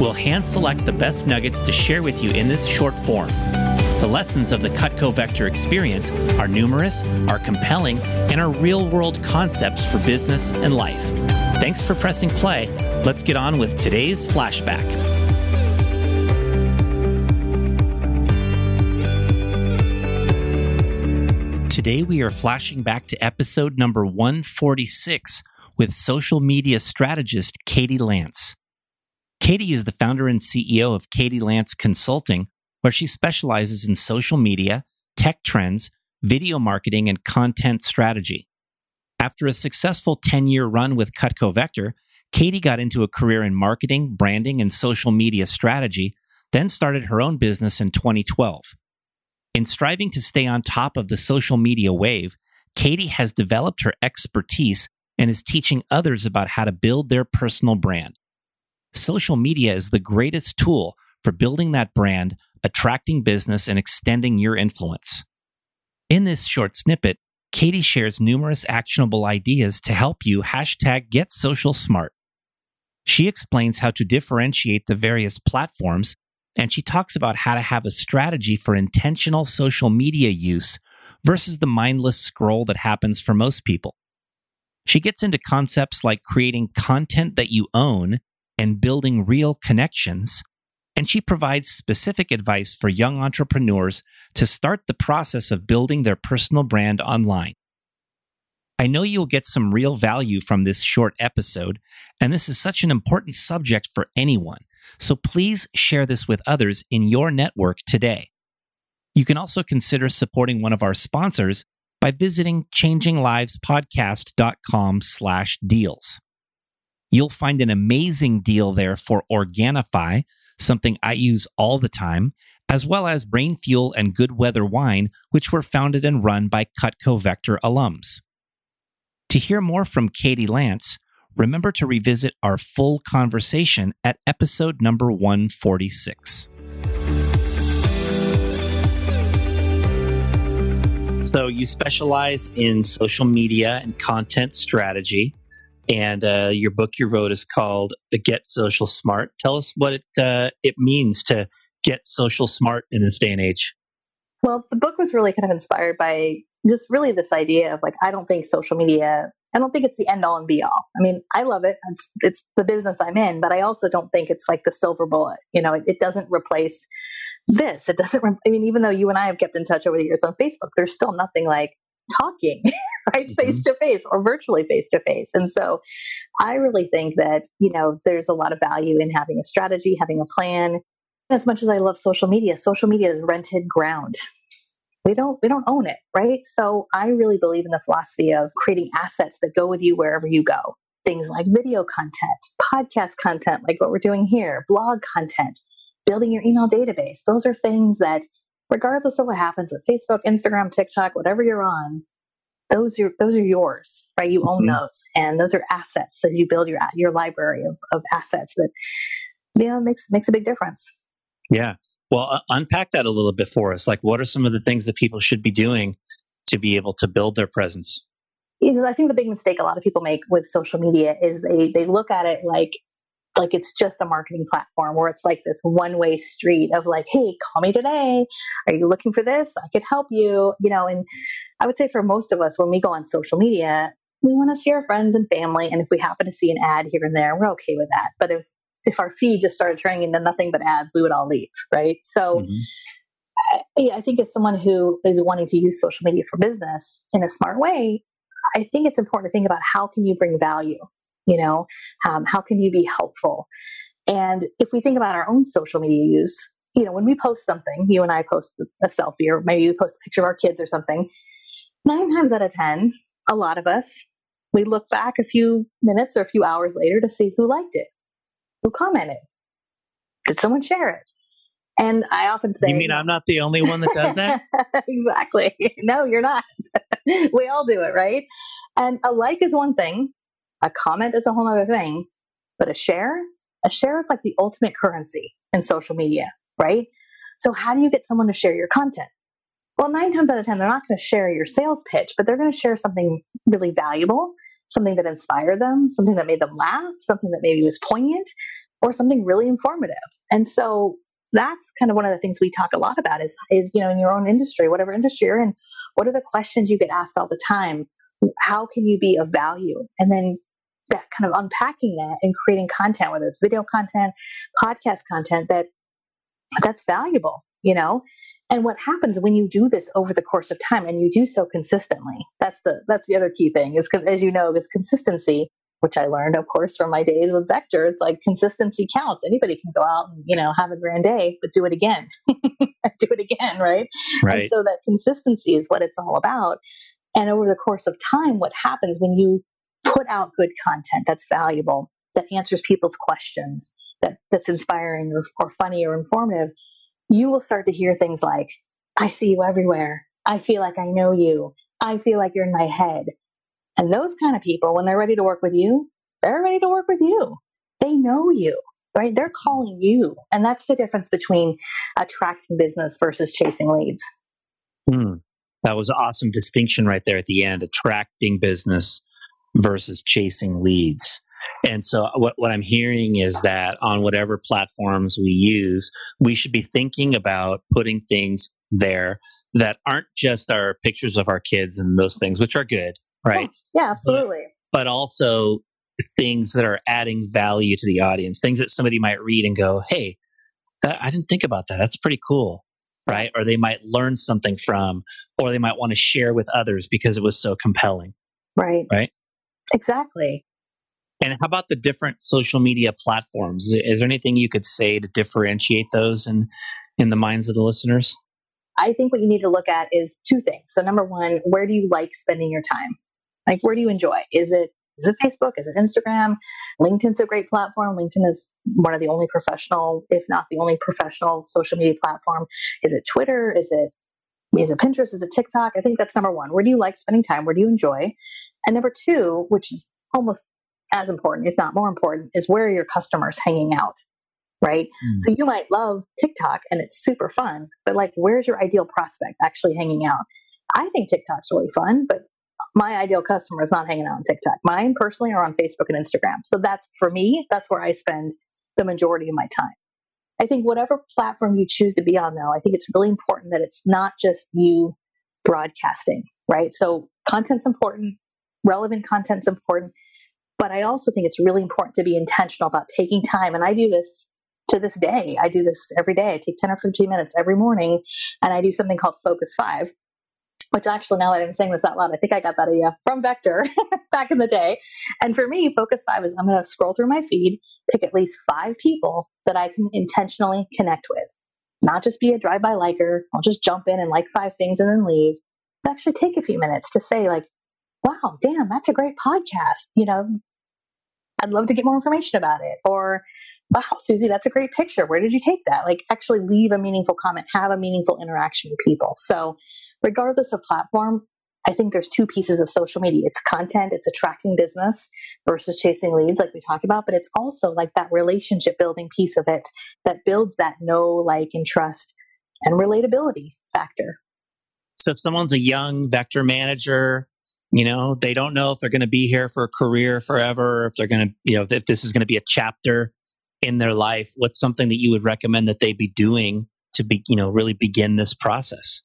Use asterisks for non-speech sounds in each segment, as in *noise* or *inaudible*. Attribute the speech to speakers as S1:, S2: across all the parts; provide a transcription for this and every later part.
S1: We'll hand select the best nuggets to share with you in this short form. The lessons of the Cutco Vector experience are numerous, are compelling, and are real world concepts for business and life. Thanks for pressing play. Let's get on with today's flashback. Today, we are flashing back to episode number 146 with social media strategist Katie Lance. Katie is the founder and CEO of Katie Lance Consulting, where she specializes in social media, tech trends, video marketing, and content strategy. After a successful 10 year run with Cutco Vector, Katie got into a career in marketing, branding, and social media strategy, then started her own business in 2012. In striving to stay on top of the social media wave, Katie has developed her expertise and is teaching others about how to build their personal brand social media is the greatest tool for building that brand, attracting business, and extending your influence. In this short snippet, Katie shares numerous actionable ideas to help you hashtag get social smart. She explains how to differentiate the various platforms, and she talks about how to have a strategy for intentional social media use versus the mindless scroll that happens for most people. She gets into concepts like creating content that you own and building real connections. And she provides specific advice for young entrepreneurs to start the process of building their personal brand online. I know you'll get some real value from this short episode, and this is such an important subject for anyone. So please share this with others in your network today. You can also consider supporting one of our sponsors by visiting changinglivespodcast.com slash deals. You'll find an amazing deal there for Organifi, something I use all the time, as well as Brain Fuel and Good Weather Wine, which were founded and run by Cutco Vector alums. To hear more from Katie Lance, remember to revisit our full conversation at episode number 146. So, you specialize in social media and content strategy and uh, your book you wrote is called "Get Social Smart." Tell us what it uh, it means to get social smart in this day and age.
S2: Well, the book was really kind of inspired by just really this idea of like I don't think social media. I don't think it's the end all and be all. I mean, I love it. It's, it's the business I'm in, but I also don't think it's like the silver bullet. You know, it, it doesn't replace this. It doesn't. Re- I mean, even though you and I have kept in touch over the years on Facebook, there's still nothing like talking *laughs* right face to face or virtually face to face and so i really think that you know there's a lot of value in having a strategy having a plan. As much as i love social media social media is rented ground. We don't we don't own it right? So i really believe in the philosophy of creating assets that go with you wherever you go. Things like video content podcast content like what we're doing here blog content building your email database. Those are things that regardless of what happens with Facebook, Instagram, TikTok, whatever you're on, those are those are yours, right? You own mm-hmm. those, and those are assets as you build your your library of, of assets that you know makes makes a big difference.
S1: Yeah. Well, uh, unpack that a little bit for us. Like, what are some of the things that people should be doing to be able to build their presence?
S2: You know, I think the big mistake a lot of people make with social media is they they look at it like like it's just a marketing platform where it's like this one way street of like, hey, call me today. Are you looking for this? I could help you. You know, and I would say for most of us, when we go on social media, we want to see our friends and family. And if we happen to see an ad here and there, we're okay with that. But if if our feed just started turning into nothing but ads, we would all leave, right? So mm-hmm. I, I think as someone who is wanting to use social media for business in a smart way, I think it's important to think about how can you bring value you know um, how can you be helpful and if we think about our own social media use you know when we post something you and i post a selfie or maybe you post a picture of our kids or something nine times out of ten a lot of us we look back a few minutes or a few hours later to see who liked it who commented did someone share it? And I often say,
S1: You mean I'm not the only one that does that? *laughs*
S2: exactly. *laughs* No, you're not. *laughs* we all do it, right? And a like is one thing, a comment is a whole other thing, but a share, a share is like the ultimate currency in social media, right? So, how do you get someone to share your content? Well, nine times out of 10, they're not going to share your sales pitch, but they're going to share something really valuable, something that inspired them, something that made them laugh, something that maybe was poignant, or something really informative. And so that's kind of one of the things we talk a lot about is, is you know, in your own industry, whatever industry you're in, what are the questions you get asked all the time? How can you be of value? And then that kind of unpacking that and creating content, whether it's video content, podcast content that that's valuable, you know? And what happens when you do this over the course of time and you do so consistently? That's the that's the other key thing is because as you know, is consistency, which I learned, of course, from my days with Vector. It's like consistency counts. Anybody can go out and you know have a grand day, but do it again, *laughs* do it again, right?
S1: Right.
S2: And so that consistency is what it's all about. And over the course of time, what happens when you put out good content that's valuable, that answers people's questions, that, that's inspiring or, or funny or informative, you will start to hear things like, I see you everywhere. I feel like I know you. I feel like you're in my head. And those kind of people, when they're ready to work with you, they're ready to work with you. They know you, right? They're calling you. And that's the difference between attracting business versus chasing leads.
S1: Hmm. That was an awesome distinction right there at the end attracting business versus chasing leads. And so what, what I'm hearing is that on whatever platforms we use, we should be thinking about putting things there that aren't just our pictures of our kids and those things, which are good, right?
S2: Yeah, yeah absolutely.
S1: But, but also things that are adding value to the audience, things that somebody might read and go, hey, that, I didn't think about that. That's pretty cool. Right. Or they might learn something from, or they might want to share with others because it was so compelling.
S2: Right.
S1: Right.
S2: Exactly.
S1: And how about the different social media platforms? Is there anything you could say to differentiate those in, in the minds of the listeners?
S2: I think what you need to look at is two things. So number one, where do you like spending your time? Like where do you enjoy? Is it is it Facebook? Is it Instagram? LinkedIn's a great platform. LinkedIn is one of the only professional, if not the only professional social media platform. Is it Twitter? Is it is it Pinterest? Is it TikTok? I think that's number one. Where do you like spending time? Where do you enjoy? And number two, which is almost as important, if not more important, is where are your customers hanging out? Right. Mm. So you might love TikTok and it's super fun, but like, where's your ideal prospect actually hanging out? I think TikTok's really fun, but my ideal customer is not hanging out on TikTok. Mine personally are on Facebook and Instagram. So that's for me, that's where I spend the majority of my time. I think whatever platform you choose to be on, though, I think it's really important that it's not just you broadcasting, right? So content's important, relevant content's important, but I also think it's really important to be intentional about taking time. And I do this to this day. I do this every day. I take 10 or 15 minutes every morning and I do something called Focus Five, which actually, now that I'm saying this out loud, I think I got that idea from Vector *laughs* back in the day. And for me, Focus Five is I'm going to scroll through my feed, pick at least five people that I can intentionally connect with. Not just be a drive by liker, I'll just jump in and like five things and then leave. But actually take a few minutes to say, like, wow, damn, that's a great podcast. You know, I'd love to get more information about it. Or, wow, Susie, that's a great picture. Where did you take that? Like, actually leave a meaningful comment, have a meaningful interaction with people. So, regardless of platform, I think there's two pieces of social media. It's content, it's attracting business versus chasing leads, like we talked about, but it's also like that relationship building piece of it that builds that know, like, and trust and relatability factor.
S1: So if someone's a young vector manager, you know, they don't know if they're going to be here for a career forever, or if they're going to, you know, if this is going to be a chapter in their life, what's something that you would recommend that they be doing to be, you know, really begin this process?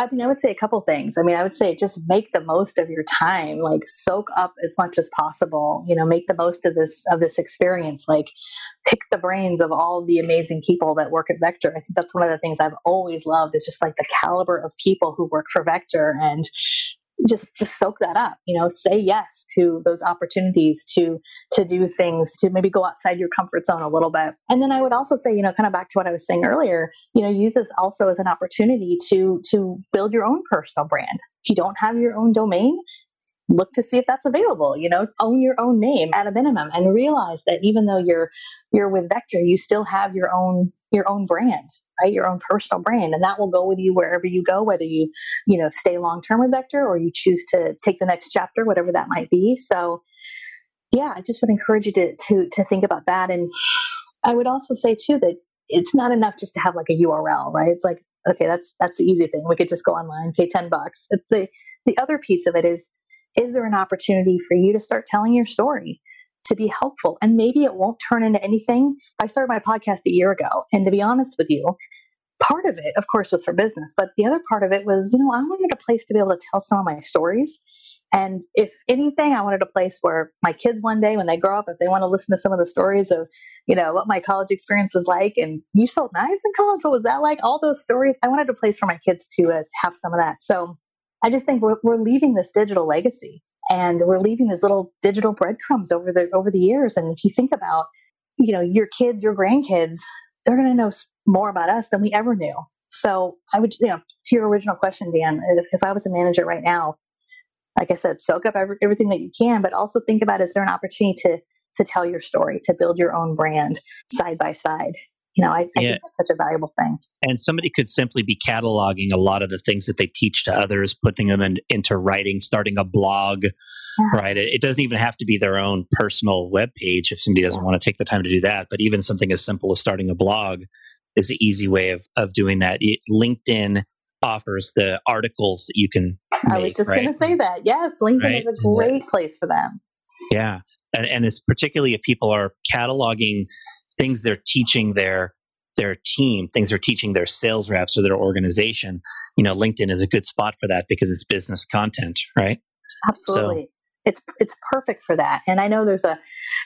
S2: I mean, I would say a couple things. I mean, I would say just make the most of your time, like soak up as much as possible. You know, make the most of this of this experience. Like, pick the brains of all the amazing people that work at Vector. I think that's one of the things I've always loved is just like the caliber of people who work for Vector and just just soak that up you know say yes to those opportunities to to do things to maybe go outside your comfort zone a little bit. And then i would also say you know kind of back to what i was saying earlier you know use this also as an opportunity to to build your own personal brand. If you don't have your own domain look to see if that's available you know own your own name at a minimum and realize that even though you're you're with vector you still have your own your own brand right your own personal brand and that will go with you wherever you go whether you you know stay long term with vector or you choose to take the next chapter whatever that might be. So yeah i just would encourage you to to to think about that. And i would also say too that it's not enough just to have like a url right? It's like okay that's that's the easy thing. We could just go online pay 10 bucks. The the other piece of it is is there an opportunity for you to start telling your story to be helpful and maybe it won't turn into anything i started my podcast a year ago and to be honest with you part of it of course was for business but the other part of it was you know i wanted a place to be able to tell some of my stories and if anything, I wanted a place where my kids one day, when they grow up, if they want to listen to some of the stories of, you know, what my college experience was like, and you sold knives in college, what was that like? All those stories. I wanted a place for my kids to uh, have some of that. So I just think we're, we're leaving this digital legacy, and we're leaving these little digital breadcrumbs over the over the years. And if you think about, you know, your kids, your grandkids, they're going to know more about us than we ever knew. So I would, you know, to your original question, Dan, if, if I was a manager right now, like I said, soak up every, everything that you can, but also think about is there an opportunity to to tell your story, to build your own brand side by side. You know, I, I yeah. think that's such a valuable thing.
S1: And somebody could simply be cataloging a lot of the things that they teach to others, putting them in, into writing, starting a blog, yeah. right? It, it, doesn't even have to be their own personal web page if somebody doesn't want to take the time to do that. But even something as simple as starting a blog is an easy way of, of doing that. It, LinkedIn offers the articles that you can. Make,
S2: I was just
S1: right?
S2: going to say that. Yes, LinkedIn right? is a great yes. place for them.
S1: Yeah, and, and it's particularly if people are cataloging things they're teaching their their team, things they're teaching their sales reps or their organization. You know, LinkedIn is a good spot for that because it's business content, right?
S2: Absolutely it's it's perfect for that. And I know there's a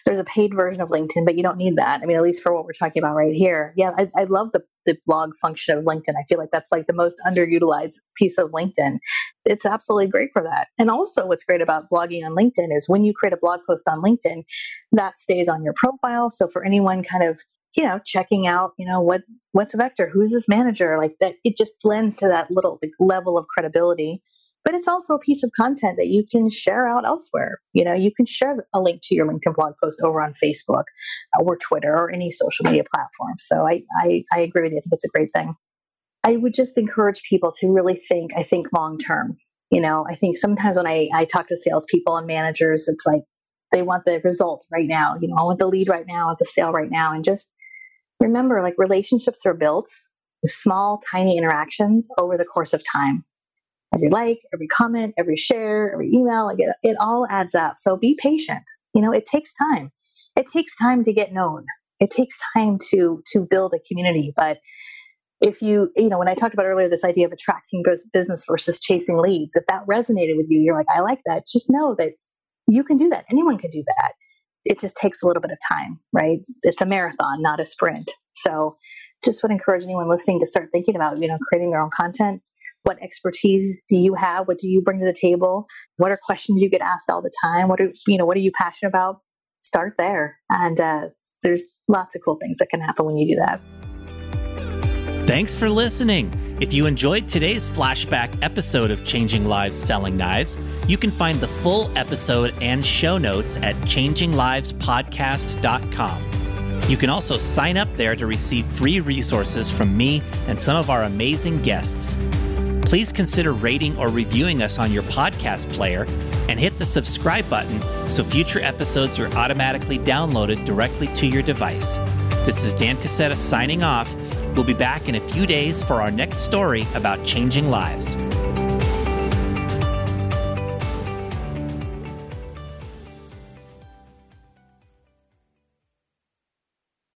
S2: there's a paid version of LinkedIn, but you don't need that. I mean, at least for what we're talking about right here. Yeah, I, I love the the blog function of LinkedIn. I feel like that's like the most underutilized piece of LinkedIn. It's absolutely great for that. And also, what's great about blogging on LinkedIn is when you create a blog post on LinkedIn, that stays on your profile. So for anyone kind of you know checking out you know what what's a vector who's this manager like that it just lends to that little like, level of credibility but it's also a piece of content that you can share out elsewhere. You know, you can share a link to your LinkedIn blog post over on Facebook uh, or Twitter or any social media platform. So I, I, I agree with you. I think it's a great thing. I would just encourage people to really think, I think long term. You know, I think sometimes when I, I talk to salespeople and managers, it's like they want the result right now. You know, I want the lead right now, I want the sale right now. And just remember, like relationships are built with small, tiny interactions over the course of time every like, every comment, every share, every email, like it, it all adds up. So be patient. You know, it takes time. It takes time to get known. It takes time to to build a community. But if you, you know, when I talked about earlier this idea of attracting business versus chasing leads, if that resonated with you, you're like, I like that. Just know that you can do that. Anyone can do that. It just takes a little bit of time, right? It's a marathon, not a sprint. So just would encourage anyone listening to start thinking about, you know, creating their own content, what expertise do you have? What do you bring to the table? What are questions you get asked all the time? What are you know? What are you passionate about? Start there, and uh, there's lots of cool things that can happen when you do that.
S1: Thanks for listening. If you enjoyed today's flashback episode of Changing Lives Selling Knives, you can find the full episode and show notes at changinglivespodcast.com. You can also sign up there to receive free resources from me and some of our amazing guests please consider rating or reviewing us on your podcast player and hit the subscribe button so future episodes are automatically downloaded directly to your device. This is Dan Casetta signing off. We'll be back in a few days for our next story about changing lives.